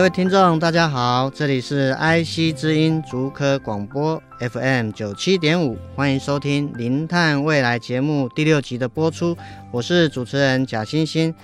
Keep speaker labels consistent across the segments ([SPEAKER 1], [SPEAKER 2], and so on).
[SPEAKER 1] 各位听众，大家好，这里是 IC 之音竹科广播 FM 九七点五，欢迎收听《零碳未来》节目第六集的播出，我是主持人贾欣欣。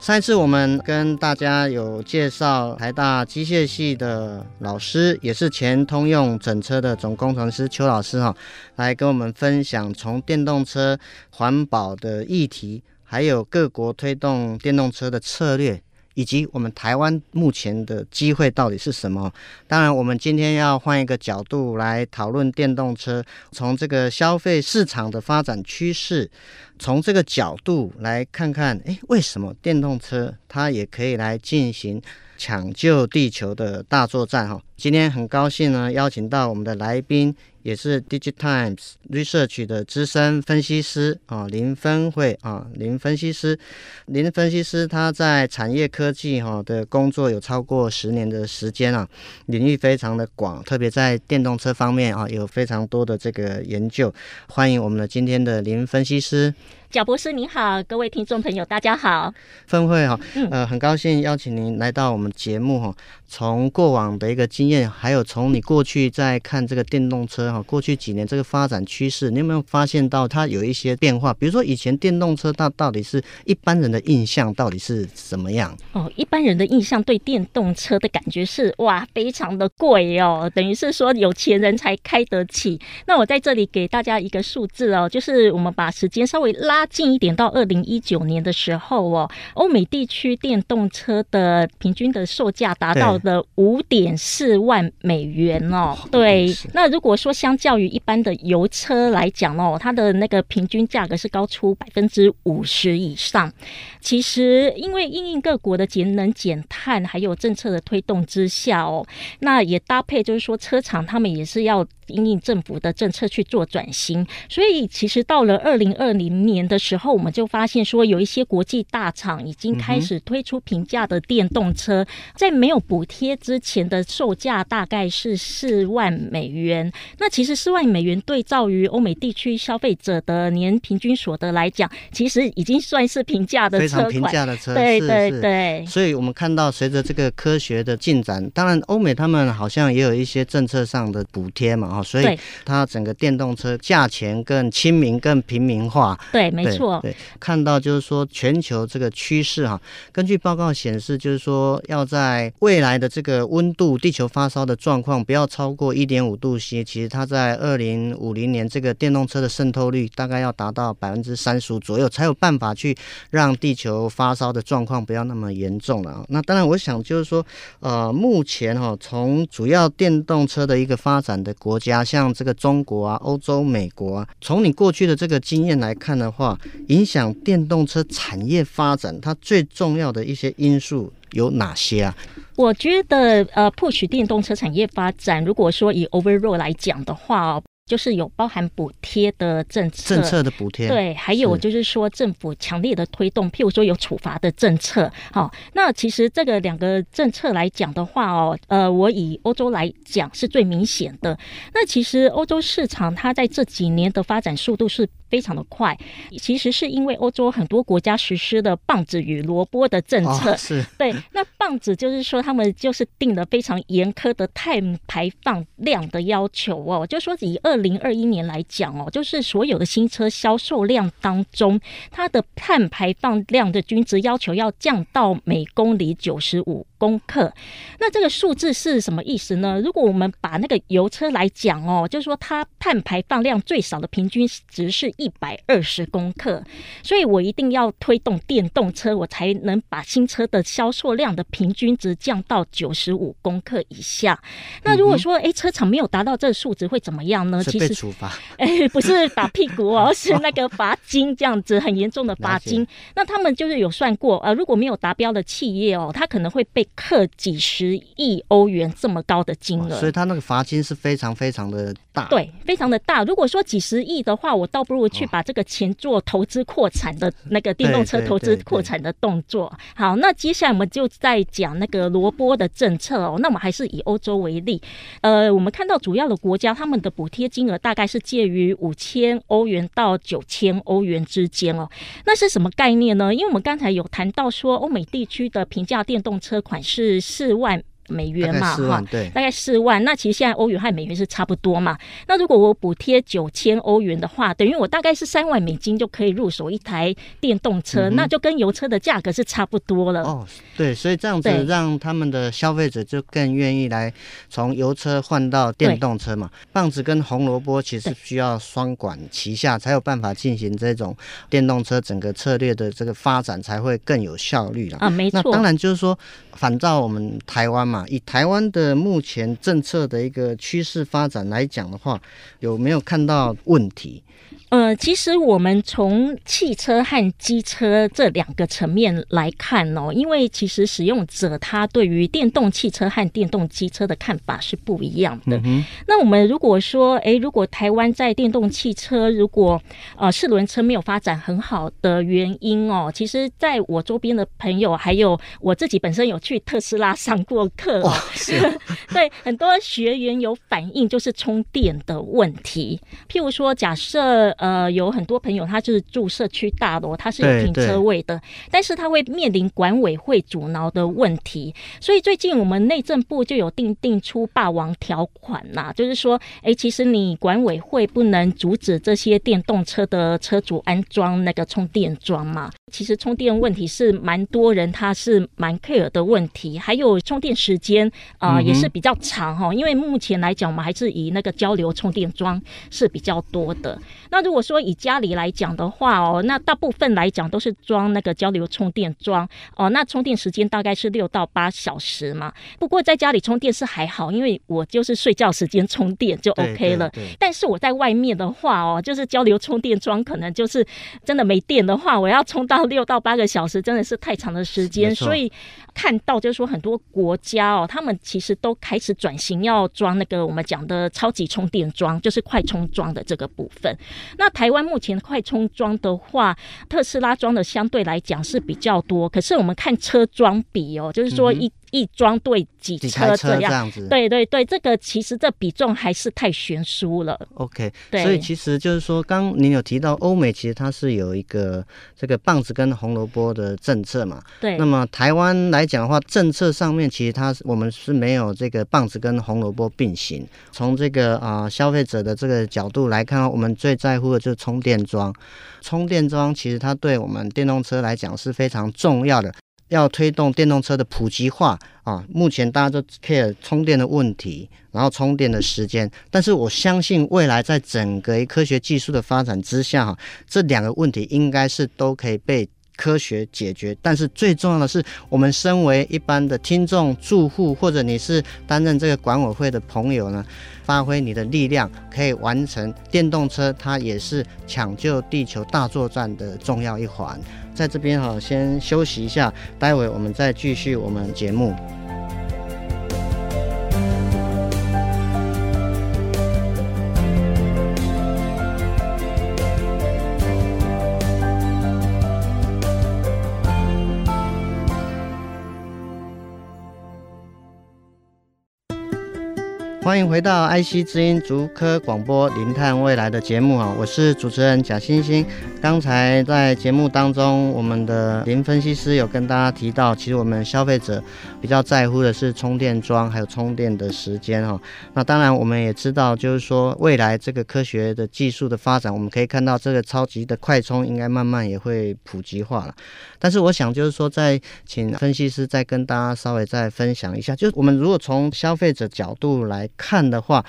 [SPEAKER 1] 上一次我们跟大家有介绍台大机械系的老师，也是前通用整车的总工程师邱老师哈，来跟我们分享从电动车环保的议题，还有各国推动电动车的策略。以及我们台湾目前的机会到底是什么？当然，我们今天要换一个角度来讨论电动车，从这个消费市场的发展趋势，从这个角度来看看，诶，为什么电动车它也可以来进行抢救地球的大作战？哈，今天很高兴呢，邀请到我们的来宾。也是 DIGITIMES Research 的资深分析师啊，林芬慧啊，林分析师，林分析师他在产业科技哈的工作有超过十年的时间啊，领域非常的广，特别在电动车方面啊有非常多的这个研究。欢迎我们的今天的林分析师。
[SPEAKER 2] 贾博士你好，各位听众朋友大家好。
[SPEAKER 1] 分会哈，呃，很高兴邀请您来到我们节目哈。从过往的一个经验，还有从你过去在看这个电动车哈，过去几年这个发展趋势，你有没有发现到它有一些变化？比如说以前电动车它到底是一般人的印象到底是什么样？
[SPEAKER 2] 哦，一般人的印象对电动车的感觉是哇，非常的贵哦，等于是说有钱人才开得起。那我在这里给大家一个数字哦，就是我们把时间稍微拉。拉近一点，到二零一九年的时候哦，欧美地区电动车的平均的售价达到了五点四万美元哦。对，那如果说相较于一般的油车来讲哦，它的那个平均价格是高出百分之五十以上。其实，因为因应各国的节能减碳，还有政策的推动之下哦，那也搭配就是说车厂他们也是要因应政府的政策去做转型，所以其实到了二零二零年。的时候，我们就发现说，有一些国际大厂已经开始推出平价的电动车，在没有补贴之前的售价大概是四万美元。那其实四万美元对照于欧美地区消费者的年平均所得来讲，其实已经算是平价的车，非常
[SPEAKER 1] 平价的车。
[SPEAKER 2] 对对对。
[SPEAKER 1] 所以我们看到，随着这个科学的进展，当然欧美他们好像也有一些政策上的补贴嘛，哈，所以它整个电动车价钱更亲民、更平民化。
[SPEAKER 2] 对。没错，
[SPEAKER 1] 对，看到就是说全球这个趋势哈，根据报告显示，就是说要在未来的这个温度，地球发烧的状况不要超过一点五度 C，其实它在二零五零年这个电动车的渗透率大概要达到百分之三十五左右，才有办法去让地球发烧的状况不要那么严重了。那当然，我想就是说，呃，目前哈，从主要电动车的一个发展的国家，像这个中国啊、欧洲、美国啊，从你过去的这个经验来看的话。影响电动车产业发展，它最重要的一些因素有哪些啊？
[SPEAKER 2] 我觉得，呃，push 电动车产业发展，如果说以 overall 来讲的话哦。就是有包含补贴的政策，
[SPEAKER 1] 政策的补贴，
[SPEAKER 2] 对，还有就是说政府强烈的推动，譬如说有处罚的政策。好，那其实这个两个政策来讲的话哦，呃，我以欧洲来讲是最明显的。那其实欧洲市场它在这几年的发展速度是非常的快，其实是因为欧洲很多国家实施的棒子与萝卜的政策。
[SPEAKER 1] 哦、是，
[SPEAKER 2] 对，那棒子就是说他们就是定了非常严苛的碳排放量的要求哦，就说以二。二零二一年来讲哦，就是所有的新车销售量当中，它的碳排放量的均值要求要降到每公里九十五公克。那这个数字是什么意思呢？如果我们把那个油车来讲哦，就是说它碳排放量最少的平均值是一百二十公克，所以我一定要推动电动车，我才能把新车的销售量的平均值降到九十五公克以下。那如果说哎，车厂没有达到这个数值会怎么样呢？其实
[SPEAKER 1] 处罚，
[SPEAKER 2] 哎，不是打屁股哦，是那个罚金这样子，很严重的罚金。那他们就是有算过，呃，如果没有达标的企业哦，他可能会被课几十亿欧元这么高的金额。
[SPEAKER 1] 所以他那个罚金是非常非常的大，
[SPEAKER 2] 对，非常的大。如果说几十亿的话，我倒不如去把这个钱做投资扩产的那个电动车投资扩产的动作。好，那接下来我们就在讲那个罗波的政策哦。那我们还是以欧洲为例，呃，我们看到主要的国家他们的补贴金额大概是介于五千欧元到九千欧元之间哦。那是什么概念呢？因为我们刚才有谈到说，欧美地区的平价电动车款是四万。美元嘛，哈，对，大概四万。那其实现在欧元和美元是差不多嘛。那如果我补贴九千欧元的话，等于我大概是三万美金就可以入手一台电动车，嗯、那就跟油车的价格是差不多了。哦，
[SPEAKER 1] 对，所以这样子让他们的消费者就更愿意来从油车换到电动车嘛。棒子跟红萝卜其实需要双管齐下，才有办法进行这种电动车整个策略的这个发展，才会更有效率了。
[SPEAKER 2] 啊，没错。
[SPEAKER 1] 那当然就是说，反照我们台湾嘛。以台湾的目前政策的一个趋势发展来讲的话，有没有看到问题？
[SPEAKER 2] 呃，其实我们从汽车和机车这两个层面来看哦，因为其实使用者他对于电动汽车和电动机车的看法是不一样的。嗯、那我们如果说，诶，如果台湾在电动汽车如果呃四轮车没有发展很好的原因哦，其实在我周边的朋友还有我自己本身有去特斯拉上过课，哦，是 对很多学员有反映就是充电的问题。譬如说，假设呃，有很多朋友，他就是住社区大楼，他是有停车位的，但是他会面临管委会阻挠的问题。所以最近我们内政部就有定定出霸王条款呐，就是说，哎，其实你管委会不能阻止这些电动车的车主安装那个充电桩嘛。其实充电问题是蛮多人他是蛮 care 的问题，还有充电时间啊、呃、也是比较长哈，因为目前来讲我们还是以那个交流充电桩是比较多的。那如果说以家里来讲的话哦，那大部分来讲都是装那个交流充电桩哦，那充电时间大概是六到八小时嘛。不过在家里充电是还好，因为我就是睡觉时间充电就 OK 了。但是我在外面的话哦，就是交流充电桩可能就是真的没电的话，我要充到六到八个小时，真的是太长的时间。所以看到就是说很多国家哦，他们其实都开始转型要装那个我们讲的超级充电桩，就是快充桩的这个部分。那台湾目前快充桩的话，特斯拉装的相对来讲是比较多，可是我们看车装比哦，就是说一。一桩对几车这样，这样子，对对对，这个其实这比重还是太悬殊了。
[SPEAKER 1] OK，对，所以其实就是说，刚您有提到欧美，其实它是有一个这个棒子跟红萝卜的政策嘛。对。那么台湾来讲的话，政策上面其实它我们是没有这个棒子跟红萝卜并行。从这个啊、呃、消费者的这个角度来看，我们最在乎的就是充电桩。充电桩其实它对我们电动车来讲是非常重要的。要推动电动车的普及化啊，目前大家都 care 充电的问题，然后充电的时间。但是我相信未来在整个科学技术的发展之下，哈，这两个问题应该是都可以被科学解决。但是最重要的是，我们身为一般的听众、住户，或者你是担任这个管委会的朋友呢，发挥你的力量，可以完成电动车，它也是抢救地球大作战的重要一环。在这边哈，先休息一下，待会我们再继续我们节目。欢迎回到爱惜之音竹科广播《零碳未来》的节目啊，我是主持人贾欣欣。刚才在节目当中，我们的林分析师有跟大家提到，其实我们消费者比较在乎的是充电桩还有充电的时间哈。那当然，我们也知道，就是说未来这个科学的技术的发展，我们可以看到这个超级的快充应该慢慢也会普及化了。但是我想就是说，再请分析师再跟大家稍微再分享一下，就是我们如果从消费者角度来看的话，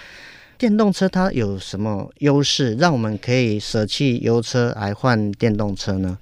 [SPEAKER 1] 电动车它有什么优势，让我们可以舍弃油车来换电动车呢？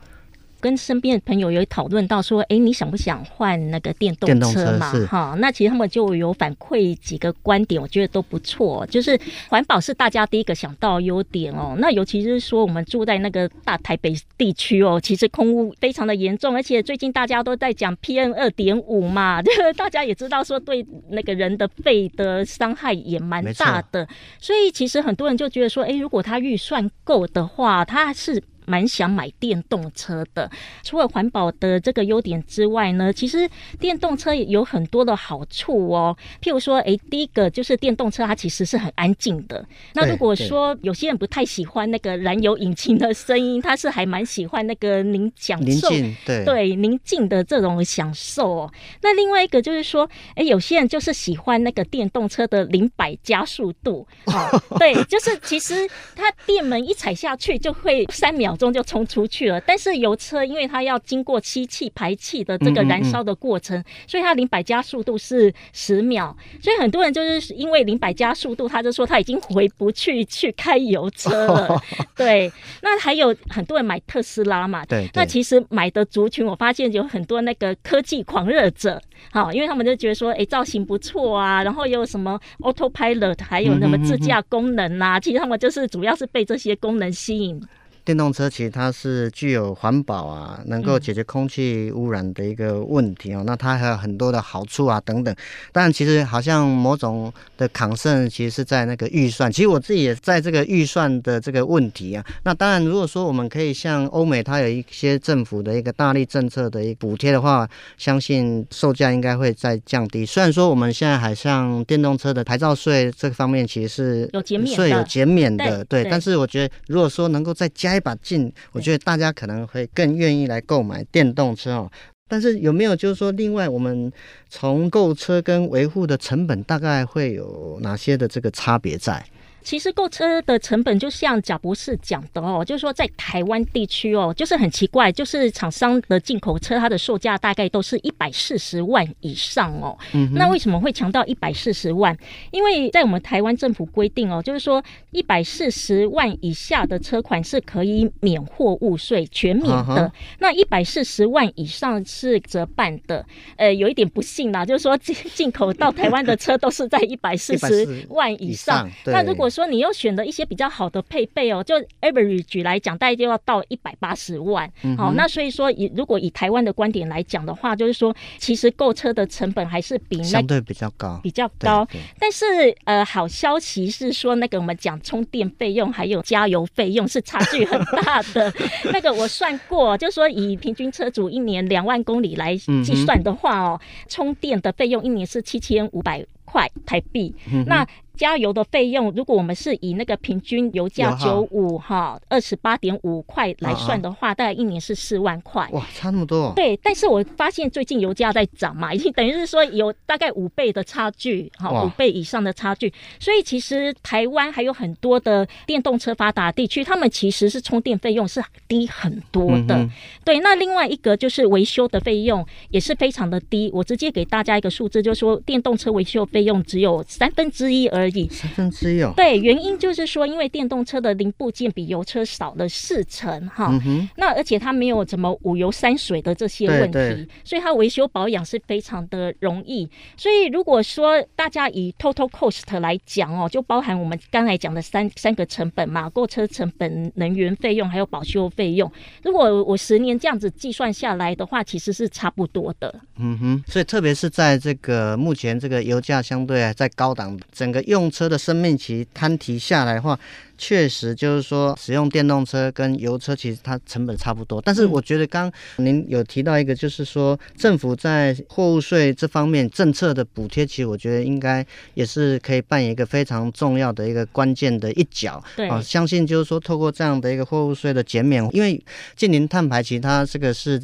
[SPEAKER 2] 跟身边的朋友有讨论到说，哎，你想不想换那个电动车嘛？哈，那其实他们就有反馈几个观点，我觉得都不错。就是环保是大家第一个想到的优点哦。那尤其是说我们住在那个大台北地区哦，其实空污非常的严重，而且最近大家都在讲 PM 二点五嘛，大家也知道说对那个人的肺的伤害也蛮大的。所以其实很多人就觉得说，哎，如果他预算够的话，他是。蛮想买电动车的，除了环保的这个优点之外呢，其实电动车有很多的好处哦。譬如说，诶，第一个就是电动车它其实是很安静的。那如果说有些人不太喜欢那个燃油引擎的声音，他是还蛮喜欢那个宁享受，对对宁静的这种享受哦。那另外一个就是说，诶，有些人就是喜欢那个电动车的零百加速度，哦，对，就是其实它电门一踩下去就会三秒。中就冲出去了，但是油车因为它要经过吸气排气的这个燃烧的过程，嗯嗯嗯，所以它零百加速度是十秒，所以很多人就是因为零百加速度，他就说他已经回不去去开油车了。哦、对，那还有很多人买特斯拉嘛？对，对，那其实买的族群，我发现有很多那个科技狂热者，好，因为他们就觉得说，哎、欸，造型不错啊，然后又有什么 Autopilot，还有那么自驾功能啊，嗯嗯嗯嗯，其实他们就是主要是被这些功能吸引。
[SPEAKER 1] 电动车其实它是具有环保啊，能够解决空气污染的一个问题哦。嗯、那它还有很多的好处啊，等等。但其实好像某种的抗胜，其实是在那个预算。其实我自己也在这个预算的这个问题啊。那当然，如果说我们可以像欧美，它有一些政府的一个大力政策的一个补贴的话，相信售价应该会再降低。虽然说我们现在还像电动车的牌照税这方面其实是有减免，税有减免的，对。对，但是我觉得，如果说能够再加一把劲，我觉得大家可能会更愿意来购买电动车哦。但是有没有就是说，另外我们从购车跟维护的成本大概会有哪些的这个差别在？
[SPEAKER 2] 其实购车的成本就像贾博士讲的哦，就是说在台湾地区哦，就是很奇怪，就是厂商的进口车，它的售价大概都是一百四十万以上哦。嗯，那为什么会强调一百四十万？因为在我们台湾政府规定哦，就是说一百四十万以下的车款是可以免货物税，全免的。Uh. 那一百四十万以上是折半的。呃，有一点不幸啦，就是说进进口到台湾的车都是在一百四十万以上。那如果说你又选了一些比较好的配备哦，就 average 来讲，大概就要到一百八十万。嗯。好，那所以说以如果以台湾的观点来讲的话，就是说其实购车的成本还是比那
[SPEAKER 1] 相对比较高，
[SPEAKER 2] 比较高。但是呃，好消息是说那个我们讲充电费用还有加油费用是差距很大的。那个我算过，就是说以平均车主一年两万公里来计算的话哦，嗯、充电的费用一年是七千五百块台币。嗯。那加油的费用，如果我们是以那个平均油价九五哈二十八点五块来算的话，大概一年是四万块。
[SPEAKER 1] 哇，差那么多。
[SPEAKER 2] 对，但是我发现最近油价在涨嘛，已经等于是说有大概五倍的差距，哈，五倍以上的差距。所以其实台湾还有很多的电动车发达地区，他们其实是充电费用是低很多的。嗯。对，那另外一个就是维修的费用也是非常的低。我直接给大家一个数字，就是说电动车维修费用只有三分之一而已。
[SPEAKER 1] 三分之一哦，
[SPEAKER 2] 对，原因就是说，因为电动车的零部件比油车少了四成哈、嗯，那而且它没有什么五油三水的这些问题，所以它维修保养是非常的容易。所以如果说大家以 total cost 来讲哦，就包含我们刚才讲的三三个成本嘛，购车成本、能源费用还有保修费用，如果我十年这样子计算下来的话，其实是差不多的。
[SPEAKER 1] 嗯哼，所以特别是在这个目前这个油价相对在高档，整个用车的生命期摊提下来的话，确实就是说，使用电动车跟油车其实它成本差不多。但是我觉得刚您有提到一个，就是说政府在货物税这方面政策的补贴，其实我觉得应该也是可以扮演一个非常重要的一个关键的一角。
[SPEAKER 2] 对，
[SPEAKER 1] 啊，相信就是说透过这样的一个货物税的减免，因为近零碳排，其实它这个是。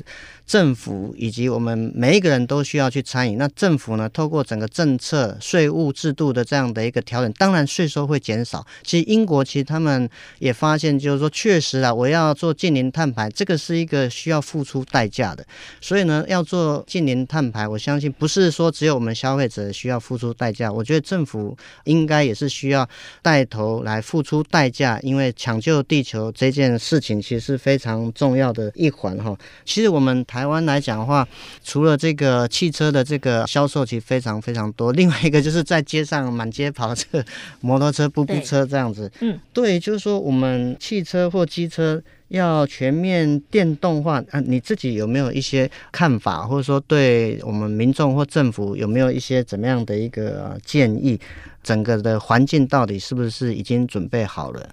[SPEAKER 1] 政府以及我们每一个人都需要去参与。那政府呢，透过整个政策、税务制度的这样的一个调整，当然税收会减少。其实英国其实他们也发现，就是说确实啊，我要做净零碳排，这个是一个需要付出代价的。所以呢，要做净零碳排，我相信不是说只有我们消费者需要付出代价，我觉得政府应该也是需要带头来付出代价，因为抢救地球这件事情其实是非常重要的一环哈。其实我们台。台湾来讲的话，除了这个汽车的这个销售其实非常非常多，另外一个就是在街上满街跑这个 摩托车、步步车这样子。嗯，对，就是说我们汽车或机车要全面电动化啊，你自己有没有一些看法，或者说对我们民众或政府有没有一些怎么样的一个建议？整个的环境到底是不是已经准备好了？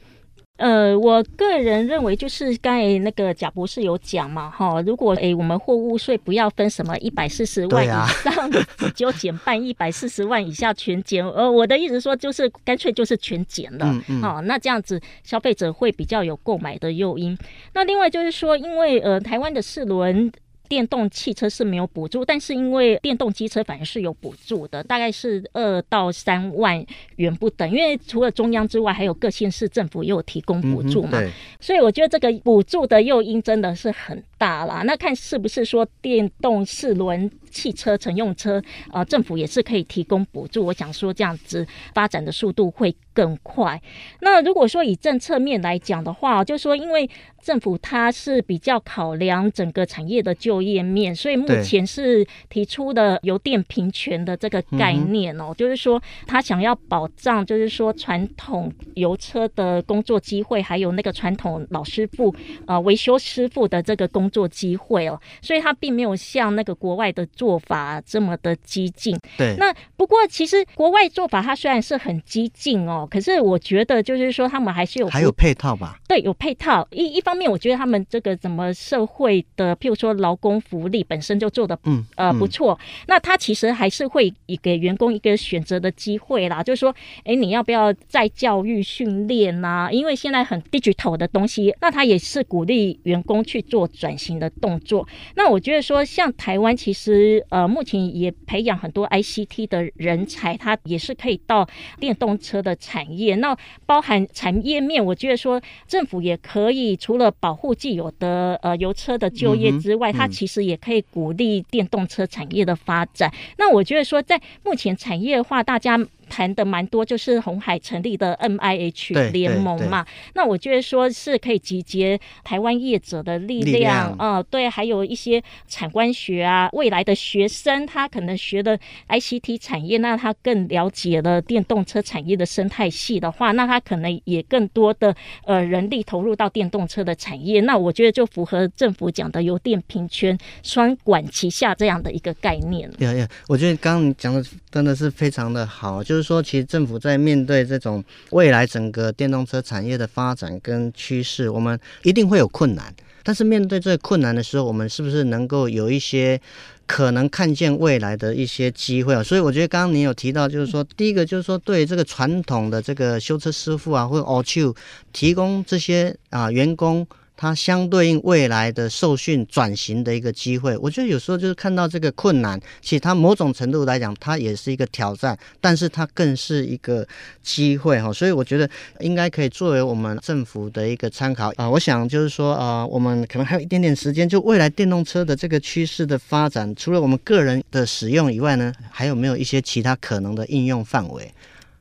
[SPEAKER 2] 呃，我个人认为就是刚才那个贾博士有讲嘛，哈，如果诶我们货物税不要分什么一百四十万以上 就减半，一百四十万以下全减。呃，我的意思说就是干脆就是全减了，嗯嗯，哦，那这样子消费者会比较有购买的诱因。那另外就是说，因为呃台湾的四轮。电动汽车是没有补助，但是因为电动机车反而是有补助的，大概是二到三万元不等。因为除了中央之外，还有各县市政府也有提供补助嘛，所以我觉得这个补助的诱因真的是很大啦。那看是不是说电动四轮汽车、乘用车，呃，政府也是可以提供补助。我想说这样子发展的速度会更快。那如果说以政策面来讲的话，就是说因为。政府它是比较考量整个产业的就业面，所以目前是提出的油电平权的这个概念哦，就是说他想要保障，就是说传统油车的工作机会，还有那个传统老师傅呃维修师傅的这个工作机会哦，所以他并没有像那个国外的做法这么的激进。
[SPEAKER 1] 对，
[SPEAKER 2] 那不过其实国外做法它虽然是很激进哦，可是我觉得就是说他们还是有
[SPEAKER 1] 还有配套吧？
[SPEAKER 2] 对，有配套一一方面，我觉得他们这个怎么社会的，譬如说劳工福利本身就做的嗯呃不错，嗯、那他其实还是会给员工一个选择的机会啦，就是说，哎，你要不要再教育训练呐？因为现在很 digital 的东西，那他也是鼓励员工去做转型的动作。那我觉得说，像台湾其实呃目前也培养很多 ICT 的人才，他也是可以到电动车的产业。那包含产业面，我觉得说政府也可以。除了保护既有的呃油车的就业之外，嗯嗯、它其实也可以鼓励电动车产业的发展。那我觉得说，在目前产业化，大家。谈的蛮多，就是红海成立的 MIH 联盟嘛。那我觉得说是可以集结台湾业者的力量啊、呃，对，还有一些产官学啊，未来的学生他可能学的 ICT 产业，那他更了解了电动车产业的生态系的话，那他可能也更多的呃人力投入到电动车的产业。那我觉得就符合政府讲的油电瓶圈双管齐下这样的一个概念。
[SPEAKER 1] 呀呀，我觉得刚刚你讲的真的是非常的好，就。就是说，其实政府在面对这种未来整个电动车产业的发展跟趋势，我们一定会有困难。但是面对这个困难的时候，我们是不是能够有一些可能看见未来的一些机会啊？所以我觉得刚刚你有提到，就是说，第一个就是说，对这个传统的这个修车师傅啊，或者 auto 提供这些啊员工。它相对应未来的受训转型的一个机会，我觉得有时候就是看到这个困难，其实它某种程度来讲，它也是一个挑战，但是它更是一个机会哈。所以我觉得应该可以作为我们政府的一个参考啊。我想就是说啊，我们可能还有一点点时间，就未来电动车的这个趋势的发展，除了我们个人的使用以外呢，还有没有一些其他可能的应用范围？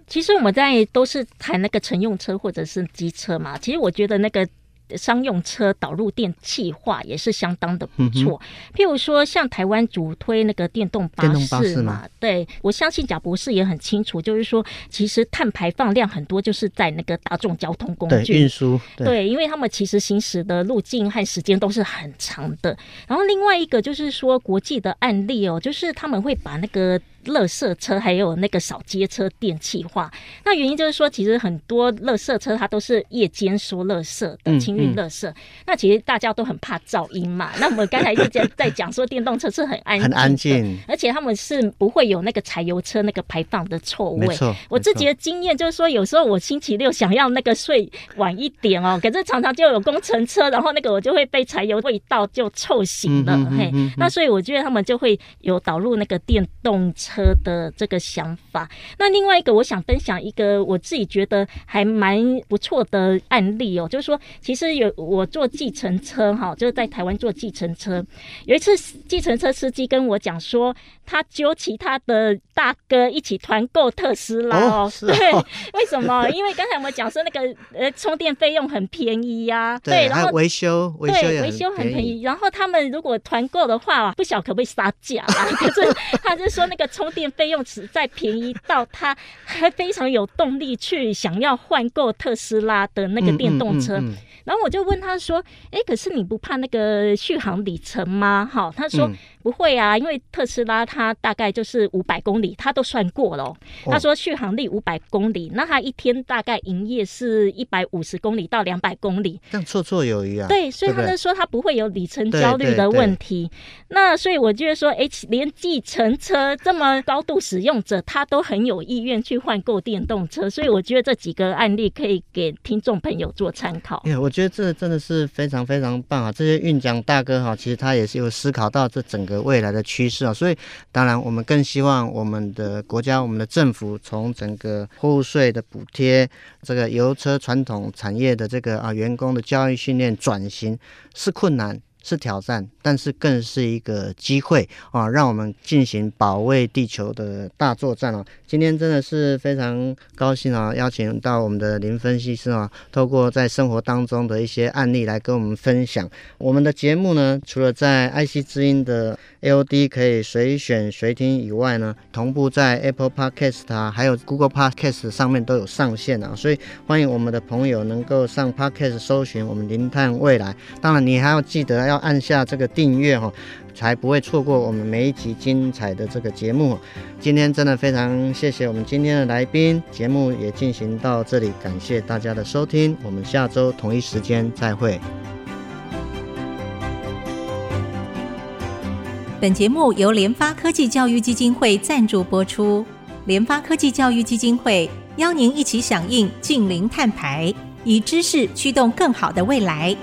[SPEAKER 2] 其实我们在都是谈那个乘用车或者是机车嘛，其实我觉得那个。商用车导入电气化也是相当的不错，嗯、譬如说像台湾主推那个电动巴士嘛，对，我相信贾博士也很清楚，就是说其实碳排放量很多，就是在那个大众交通工具
[SPEAKER 1] 运输，对，
[SPEAKER 2] 对，因为他们其实行驶的路径和时间都是很长的。然后另外一个就是说国际的案例哦，就是他们会把那个。垃圾车还有那个扫街车电气化。那原因就是说，其实很多垃圾车它都是夜间收垃圾的，清运垃圾。那其实大家都很怕噪音嘛。那我们刚才就在在讲说，电动车是很安，
[SPEAKER 1] 很安静，
[SPEAKER 2] 而且他们是不会有那个柴油车那个排放的臭味。我自己的经验就是说，有时候我星期六想要那个睡晚一点哦，可是常常就有工程车，然后那个我就会被柴油味道就臭醒了。嘿，那所以我觉得他们就会有导入那个电动车车的这个想法。那另外一个，我想分享一个我自己觉得还蛮不错的案例哦，就是说，其实有我坐计程车哈，就是在台湾坐计程车，有一次计程车司机跟我讲说，他揪其他的大哥一起团购特斯拉哦，对，为什么？因为刚才我们讲说那个呃充电费用很便宜呀，对，然后维
[SPEAKER 1] 修维修
[SPEAKER 2] 对维修很便宜，然后他们如果团购的话，不晓可不可以杀价啊？可 是他就说那个充电费用实在便宜到他还非常有动力去想要换购特斯拉的那个电动车。然后我就问他说：“哎，可是你不怕那个续航里程吗？”哈，他说。不会啊，因为特斯拉它大概就是五百公里，他都算过了。哦、他说续航力五百公里，那他一天大概营业是一百五十公里到两百公里，
[SPEAKER 1] 这样绰绰有余啊。
[SPEAKER 2] 对，所以他们说他不会有里程焦虑的问题。那所以我觉得说，哎，连计程车这么高度使用者，他都很有意愿去换购电动车。所以我觉得这几个案例可以给听众朋友做参考。
[SPEAKER 1] 哎，我觉得这真的是非常非常棒啊！这些运奖大哥哈，其实他也是有思考到这整个。未来的趋势啊，所以当然我们更希望我们的国家、我们的政府从整个货物税的补贴，这个油车传统产业的这个啊员工的教育训练转型是困难。是挑战，但是更是一个机会啊！让我们进行保卫地球的大作战哦。今天真的是非常高兴啊，邀请到我们的林分析师啊，透过在生活当中的一些案例来跟我们分享。我们的节目呢，除了在爱惜之音的 AOD 可以随选随听以外呢，同步在 Apple Podcast 啊，还有 Google Podcast 上面都有上线啊。所以欢迎我们的朋友能够上 Podcast 搜寻我们零碳未来。当然，你还要记得要。按下这个订阅哈，才不会错过我们每一集精彩的这个节目。今天真的非常谢谢我们今天的来宾，节目也进行到这里，感谢大家的收听，我们下周同一时间再会。
[SPEAKER 3] 本节目由联发科技教育基金会赞助播出，联发科技教育基金会邀您一起响应近零碳排，以知识驱动更好的未来。